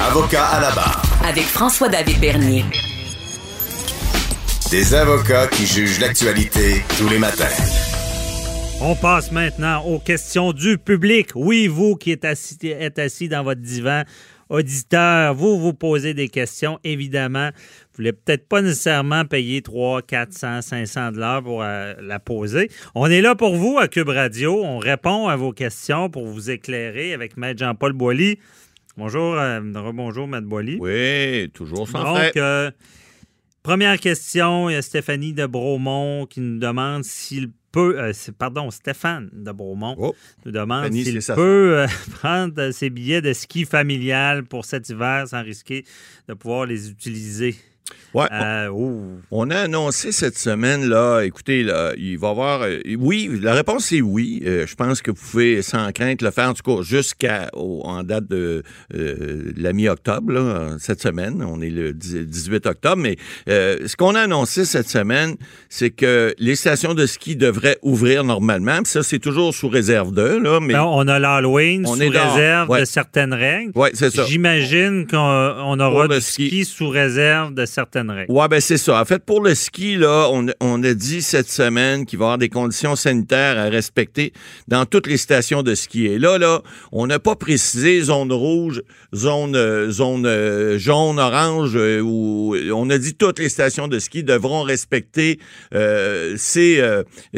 Avocat à la barre. Avec François-David Bernier. Des avocats qui jugent l'actualité tous les matins. On passe maintenant aux questions du public. Oui, vous qui êtes assis, êtes assis dans votre divan, auditeur, vous vous posez des questions, évidemment. Vous voulez peut-être pas nécessairement payer 3, 400, 500 dollars pour euh, la poser. On est là pour vous à Cube Radio. On répond à vos questions pour vous éclairer avec Maître Jean-Paul Boilly. Bonjour, euh, bonjour, Maître Boilly. Oui, toujours sans Donc, euh, première question, il y a Stéphanie de Bromont qui nous demande s'il peut, euh, pardon, Stéphane de Beaumont Oh, nous demande s'il peut prendre ses billets de ski familial pour cet hiver sans risquer de pouvoir les utiliser. Ouais, Euh, ouh. On a annoncé cette semaine, là, écoutez, là, il va y avoir. euh, oui, la réponse c'est oui. Euh, je pense que vous pouvez sans crainte le faire, en tout cas, jusqu'à en date de la mi-octobre, cette semaine. On est le 10 18 octobre. Mais ce qu'on a annoncé cette semaine, c'est que les stations de ski devraient ouvrir normalement. Puis ça, c'est toujours sous réserve d'eux, là. Mais Ben, on a l'Halloween On sous est réserve ouais. de certaines règles. ouais, c'est ça. J'imagine qu'on on aura du ski. ski. sous réserve de certaines règles. Ouais, ben c'est ça. En fait, pour le ski, là, on, on a dit cette semaine qu'il va y avoir des conditions sanitaires à respecter dans toutes les stations de ski. Et là, là, on n'a pas précisé zone rouge, zone, euh, zone euh, jaune, orange, euh, on a dit toutes les stations de ski devront respecter euh, ces,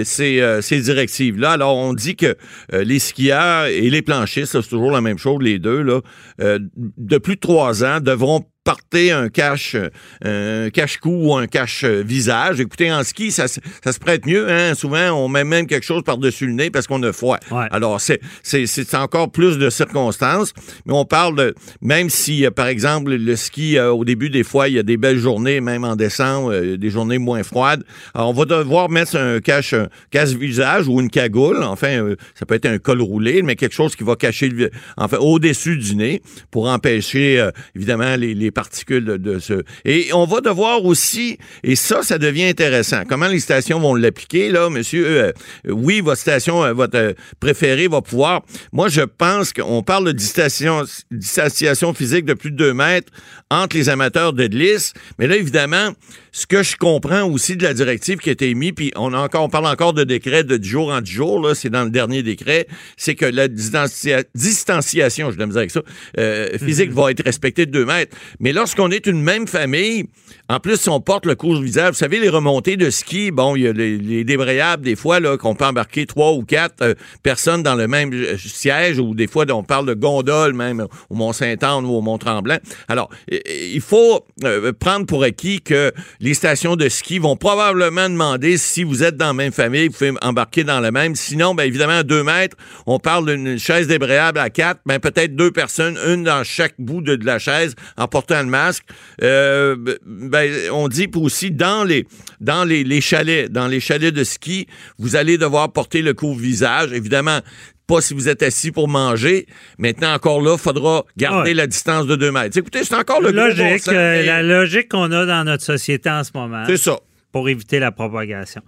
ces, ces directives-là. Alors, on dit que les skieurs et les planchistes, c'est toujours la même chose, les deux, là, de plus de trois ans, devront porter un cache un cache-cou ou un cache-visage. Écoutez, en ski, ça, se- ça se prête mieux. Hein? Souvent, on met même quelque chose par-dessus le nez parce qu'on a froid. Ouais. Alors, c'est, c'est, c'est encore plus de circonstances. Mais on parle de, même si, euh, par exemple, le ski, euh, au début, des fois, il y a des belles journées, même en décembre, euh, des journées moins froides. Alors, on va devoir mettre un cache, un cache-visage ou une cagoule. Enfin, euh, ça peut être un col roulé, mais quelque chose qui va cacher, le, enfin, au-dessus du nez pour empêcher, euh, évidemment, les, les particules de, ce... Et on va devoir aussi, et ça, ça devient intéressant, comment les stations vont l'appliquer, là, monsieur? Euh, euh, oui, votre station, euh, votre préférée va pouvoir... Moi, je pense qu'on parle de distanciation, distanciation physique de plus de 2 mètres entre les amateurs de glisse, mais là, évidemment, ce que je comprends aussi de la directive qui a été émise, puis on, a encore, on parle encore de décret de 10 jours en 10 jours, là, c'est dans le dernier décret, c'est que la distancia- distanciation, je dois me dire avec ça, euh, physique va être respectée de 2 mètres. Mais lorsqu'on est une même famille, en plus, si on porte le couvre-visage, vous savez, les remontées de ski, bon, il y a les, les débrayables, des fois, là, qu'on peut embarquer trois ou quatre euh, personnes dans le même euh, siège, ou des fois, on parle de gondole, même au Mont-Saint-Anne ou au Mont-Tremblant. Alors, il faut euh, prendre pour acquis que les stations de ski vont probablement demander si vous êtes dans la même famille, vous pouvez embarquer dans la même. Sinon, bien évidemment, à deux mètres, on parle d'une chaise débrayable à quatre, ben peut-être deux personnes, une dans chaque bout de, la chaise, en portant le masque. Euh, ben, on dit aussi dans les dans les, les chalets, dans les chalets de ski, vous allez devoir porter le couvre-visage. Évidemment, pas si vous êtes assis pour manger. Maintenant, encore là, il faudra garder Ouais. la distance de deux mètres. Écoutez, c'est encore le bon logique, sens, euh, mais la logique qu'on a dans notre société en ce moment C'est ça. pour éviter la propagation.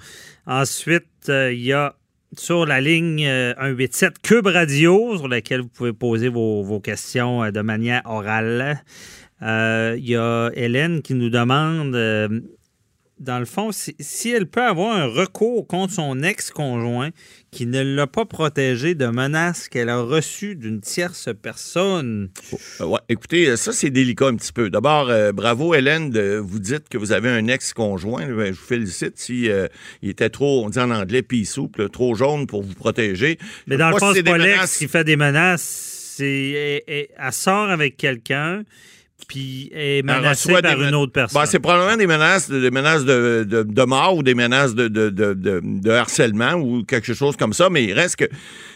Ensuite, euh, il y a sur la ligne euh, 187 Cube Radio, sur laquelle vous pouvez poser vos, vos questions euh, de manière orale. Euh, Il y a Hélène qui nous demande, euh, dans le fond, si, si elle peut avoir un recours contre son ex-conjoint qui ne l'a pas protégé de menaces qu'elle a reçues d'une tierce personne. Euh, ouais, écoutez, euh, ça, c'est délicat un petit peu. D'abord, euh, bravo, Hélène, de, vous dites que vous avez un ex-conjoint. Ben, je vous félicite si euh, il était trop, on dit en anglais, pea soup, là, trop jaune pour vous protéger. Mais dans le fond, c'est pas l'ex menaces- qui fait des menaces. C'est, elle, elle- elle sort avec quelqu'un, puis est menacée par des une autre personne. Ben, c'est probablement des menaces, de, des menaces de, de- de mort ou des menaces de, de- harcèlement ou quelque chose comme ça. Mais il reste que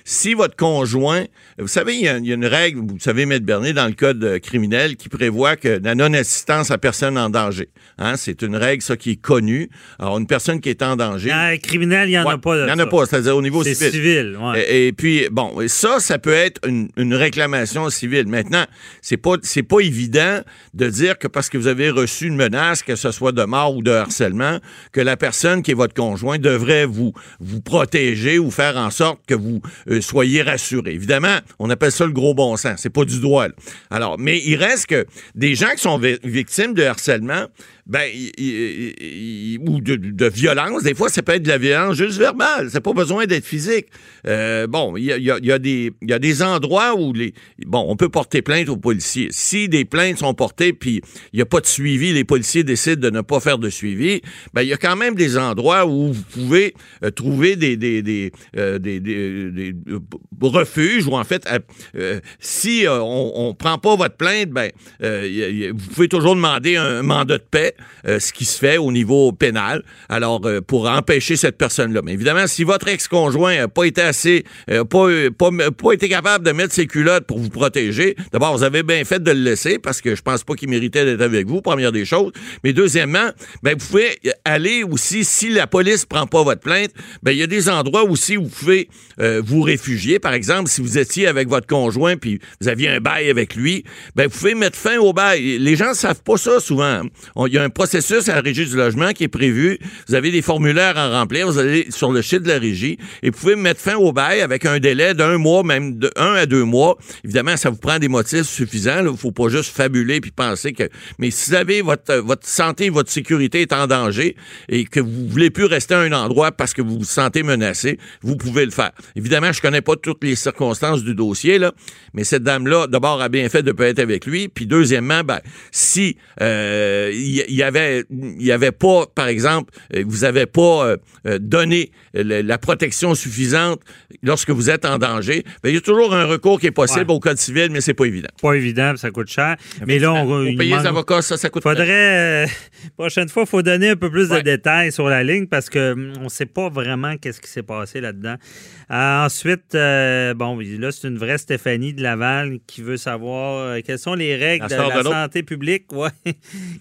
si votre conjoint, vous savez, il y a, il y a une règle, vous savez, Maître Bernier, dans le code criminel qui prévoit que la non-assistance à personne en danger. Hein, c'est une règle, ça, qui est connue. Alors, une personne qui est en danger. Dans le criminel, il n'y en Ouais, a pas. Il n'y en a pas, c'est-à-dire au niveau civil. civil, ouais. Et, et puis, bon, ça, ça peut être une, une réclamation civile. Maintenant, c'est pas, c'est pas évident de dire que parce que vous avez reçu une menace, que ce soit de mort ou de harcèlement, que la personne qui est votre conjoint devrait vous, vous protéger ou faire en sorte que vous euh, soyez rassuré. Évidemment, on appelle ça le gros bon sens. C'est pas du droit. Alors, mais il reste que des gens qui sont victimes de harcèlement, ben, ou de, violence. Des fois, ça peut être de la violence juste verbale. C'est pas besoin d'être physique. Euh, bon, il y a, des, y a des endroits où les, bon, on peut porter plainte aux policiers. Si des plaintes sont portées puis il n'y a pas de suivi, les policiers décident de ne pas faire de suivi, ben, il y a quand même des endroits où vous pouvez euh, trouver des, des, des, euh, des, refuges ou en fait, si on, ne prend pas votre plainte, ben, vous pouvez toujours demander un mandat de paix euh, ce qui se fait au niveau pénal. Alors, euh, pour empêcher cette personne-là. Mais évidemment, si votre ex-conjoint n'a pas été assez, euh, pas, pas, été capable de mettre ses culottes pour vous protéger, d'abord, vous avez bien fait de le laisser parce que je pense pas qu'il méritait d'être avec vous, première des choses. Mais deuxièmement, ben, vous pouvez aller aussi, si la police prend pas votre plainte, ben, il y a des endroits aussi où vous pouvez vous réfugier. Par exemple, si vous étiez avec votre conjoint puis vous aviez un bail avec lui, ben, vous pouvez mettre fin au bail. Les gens savent pas ça souvent. Il y a un processus à la régie du logement qui est prévu. Vous avez des formulaires à remplir. Vous allez sur le site de la régie et vous pouvez mettre fin au bail avec un délai d'un mois, même de un à deux mois. Évidemment, ça vous prend des motifs suffisants. Il ne faut pas juste fabuler puis penser que. Mais si vous avez votre, votre santé, votre sécurité est en danger et que vous voulez plus rester à un endroit parce que vous vous sentez menacé, vous pouvez le faire. Évidemment, je connais pas toutes les circonstances du dossier là, mais cette dame-là, d'abord, a bien fait de pas être avec lui. Puis deuxièmement, ben, si euh, il y, avait, il y avait pas, par exemple, euh, vous avez pas euh, euh, donné la protection suffisante lorsque vous êtes en danger, ben, il y a toujours un recours qui est possible au code civil, mais c'est pas évident. Pas évident, ça coûte cher. Mais là, on, payer les avocats, ça, ça coûte Faudrait, prochaine fois, il faut donner un peu plus de détails sur la ligne parce que hum, on sait pas vraiment qu'est-ce qui s'est passé là-dedans. ensuite, bon, là, c'est une vraie Stéphanie de Laval qui veut savoir quelles sont les règles de la santé publique ouais,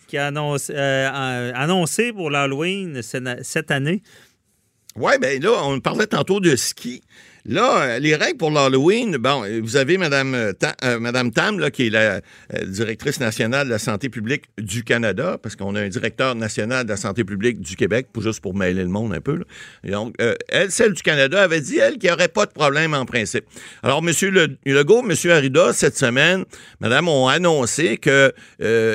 qui annonce, euh, annoncé pour l'Halloween cette année? Oui, bien là, on parlait tantôt de ski. Là, euh, les règles pour l'Halloween, bon, vous avez Mme, euh, euh, Tam, là, qui est la directrice nationale de la santé publique du Canada, parce qu'on a un directeur national de la santé publique du Québec, juste pour mêler le monde un peu. donc, elle, celle du Canada, avait dit, elle, qu'il n'y aurait pas de problème en principe. Alors, M. Legault, M. Arida, cette semaine, Madame, ont annoncé que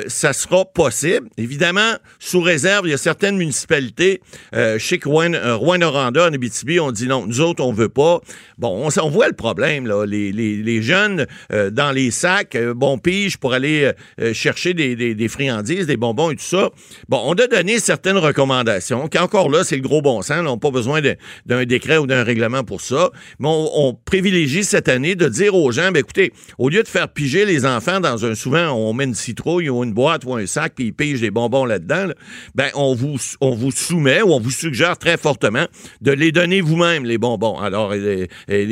ça sera possible. Évidemment, sous réserve, il y a certaines municipalités, chez Rouen-Noranda, en Abitibi, on dit non, nous autres, on veut pas. Bon, on, voit le problème, là. Les, jeunes euh, dans les sacs, euh, bon pige pour aller euh, chercher des, friandises, des bonbons et tout ça. Bon, on a donné certaines recommandations, qui encore là, c'est le gros bon sens. on n'a pas besoin d'un décret ou d'un règlement pour ça. Mais on, privilégie cette année de dire aux gens, ben, écoutez, au lieu de faire piger les enfants dans un, souvent, on met une citrouille ou une boîte ou un sac, puis ils pigent des bonbons là-dedans, ben, on vous, on vous soumet ou on vous suggère très fortement de les donner vous-même, les bonbons. Alors, les,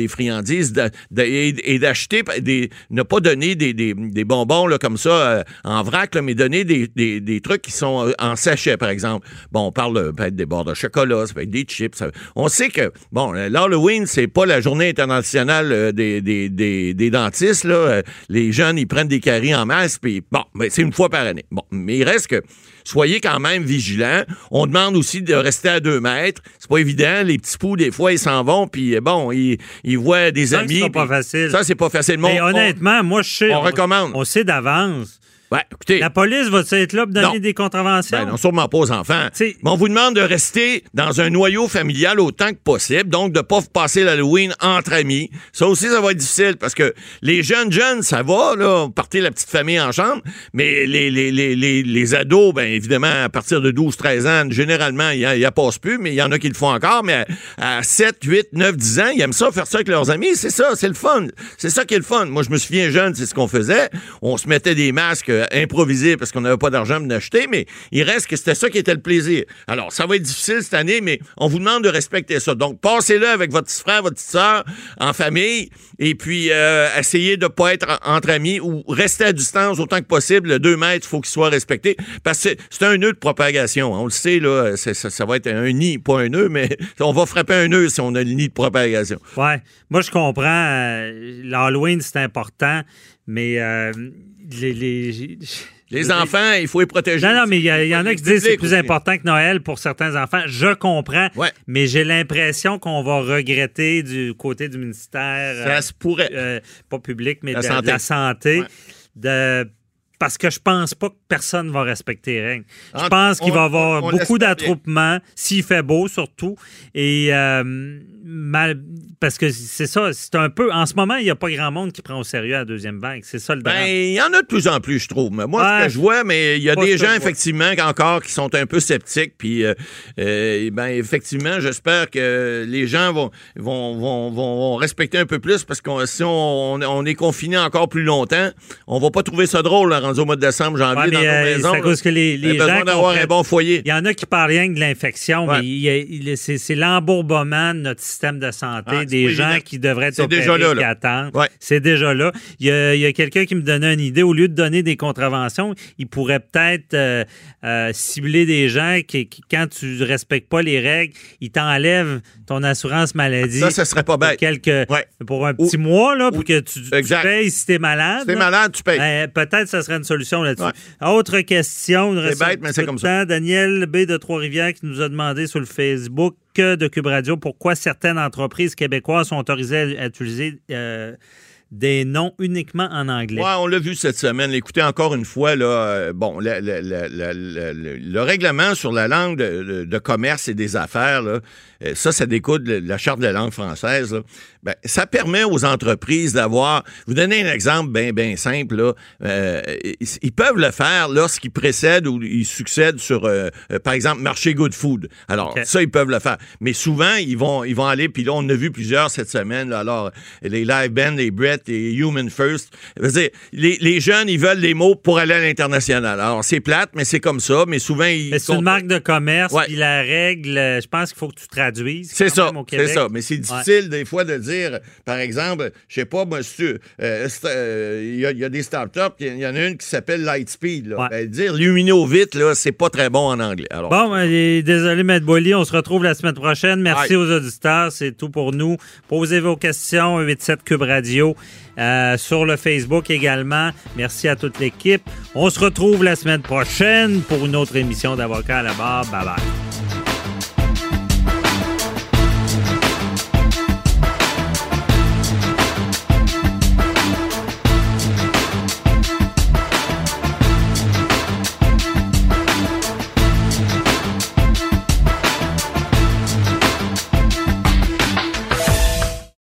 friandises et, d'acheter, des, ne pas donner des, bonbons là, comme ça euh, en vrac, mais donner des, trucs qui sont euh, en sachet, par exemple. Bon, on parle peut-être des bords de chocolat, ça peut être des chips. on sait que, bon, l'Halloween, c'est pas la journée internationale euh, des, dentistes. Là. Les jeunes, ils prennent des caries en masse, puis bon, ben, c'est une fois par année. Bon, mais il reste que soyez quand même vigilants. On demande aussi de rester à deux mètres. C'est pas évident. Les petits poux, des fois, ils s'en vont, puis bon, ils, ils voient des amis. Ça, c'est pas facile. Ça, c'est pas facile. Mais honnêtement, moi, je sais. On, recommande. On sait d'avance écoutez, la police va être là pour donner des contraventions? Ben non, sûrement pas aux enfants. Mais on vous demande de rester dans un noyau familial autant que possible, donc de ne pas passer l'Halloween entre amis. Ça aussi, ça va être difficile parce que les jeunes jeunes, ça va, là, partir la petite famille en chambre, mais les, les, les, les, ados, bien évidemment, à partir de 12-13 ans, généralement, il n'y a, passe plus, mais il y en a qui le font encore, mais à, 7, 8, 9, 10 ans, ils aiment ça, faire ça avec leurs amis. C'est ça, c'est le fun. C'est ça qui est le fun. Moi, je me souviens jeune, c'est ce qu'on faisait. On se mettait des masques euh, improviser parce qu'on n'avait pas d'argent pour acheter, mais il reste que c'était ça qui était le plaisir. Alors, ça va être difficile cette année, mais on vous demande de respecter ça. Donc, passez-le avec votre frère, votre petite soeur, en famille, et puis euh, essayez de ne pas être entre amis ou rester à distance autant que possible. Le 2 mètres, il faut qu'il soit respecté parce que c'est un nœud de propagation. On le sait, là, ça, va être un nid, pas un nœud, mais on va frapper un nœud si on a le nid de propagation. Ouais. Moi, je comprends. Euh, L'Halloween, c'est important, mais... les, les- Les enfants, il faut les protéger. Non, non, mais il y, a- il y en a qui disent que c'est plus important que Noël pour certains enfants. Je comprends, Ouais. mais j'ai l'impression qu'on va regretter du côté du ministère, Ça euh, se pourrait. euh, pas public, mais La de, santé. de la santé, Ouais. de- parce que je pense pas que personne va respecter les règles. Je En- pense qu'il va y avoir on- on beaucoup d'attroupements, s'il fait beau surtout. Et euh, mal, parce que c'est ça, c'est un peu. En ce moment, il n'y a pas grand monde qui prend au sérieux la deuxième vague. C'est ça le drame. Ben, il y en a de plus en plus, je trouve. Moi, ce que je vois, mais il y a des gens, effectivement, encore qui sont un peu sceptiques. Puis, euh, euh, ben, effectivement, j'espère que les gens vont, vont, vont, vont, vont respecter un peu plus parce que si on, on est confiné encore plus longtemps, on va pas trouver ça drôle, là, rendu au mois de décembre, janvier, Ouais, dans nos euh, maisons. c'est à cause que les, les besoin gens d'avoir un bon foyer. Il y en a qui parlent rien que de l'infection, Ouais. mais il il- c'est l'embourbement de notre système de santé, Ah, des gens évident. qui devraient être opérés déjà là, qui attendent. Ouais. C'est déjà là. Il y a, quelqu'un qui me donnait une idée. Au lieu de donner des contraventions, il pourrait peut-être euh, euh, cibler des gens qui, qui, quand tu ne respectes pas les règles, ils t'enlèvent ton assurance maladie. Ça, ça serait pas pour bête. quelques, Ouais. pour un petit mois, là, pour ou- que tu, payes si t'es malade. Si t'es malade, tu payes. Euh, Peut-être que ça serait une solution là-dessus. Ouais. Autre question. C'est bête, mais c'est comme ça. Daniel B. de Trois-Rivières qui nous a demandé sur le Facebook de Cube Radio pourquoi certaines entreprises québécoises sont autorisées à, à utiliser euh, des noms uniquement en anglais. Ouais, on l'a vu cette semaine. Écoutez, encore une fois, là, euh, bon, le, le- le- le- le- le règlement sur la langue de, commerce et des affaires, là, euh, ça, ça découle de la charte de la langue française. là. Ben, ça permet aux entreprises d'avoir. Vous donnez un exemple bien, bien simple. Là. Euh, ils, ils peuvent le faire lorsqu'ils précèdent ou ils succèdent sur, euh, par exemple, marché Good Food. Alors, ça, ils peuvent le faire. Mais souvent, ils vont, ils vont aller, puis là, on a vu plusieurs cette semaine. là. alors, les Live Band, les Brett, les Human First. Dire, les, les jeunes, ils veulent des mots pour aller à l'international. Alors, c'est plate, mais c'est comme ça. Mais souvent, ils. Mais c'est une marque de commerce, Ouais. puis la règle, euh, je pense qu'il faut que tu traduises. C'est ça, c'est ça. Mais c'est difficile des fois de dire, par exemple, je sais pas, monsieur, euh, euh, il y, a- y a des startups, il y en a une qui s'appelle Lightspeed. Là. Ouais. Ben, dire luminovite, là, c'est pas très bon en anglais. Alors, Bon, ben, et désolé, Maître Boily, on se retrouve la semaine prochaine. Merci aux auditeurs, c'est tout pour nous. Posez vos questions, 87 Cube Radio, euh, sur le Facebook également. Merci à toute l'équipe. On se retrouve la semaine prochaine pour une autre émission d'Avocats à la barre. Bye bye.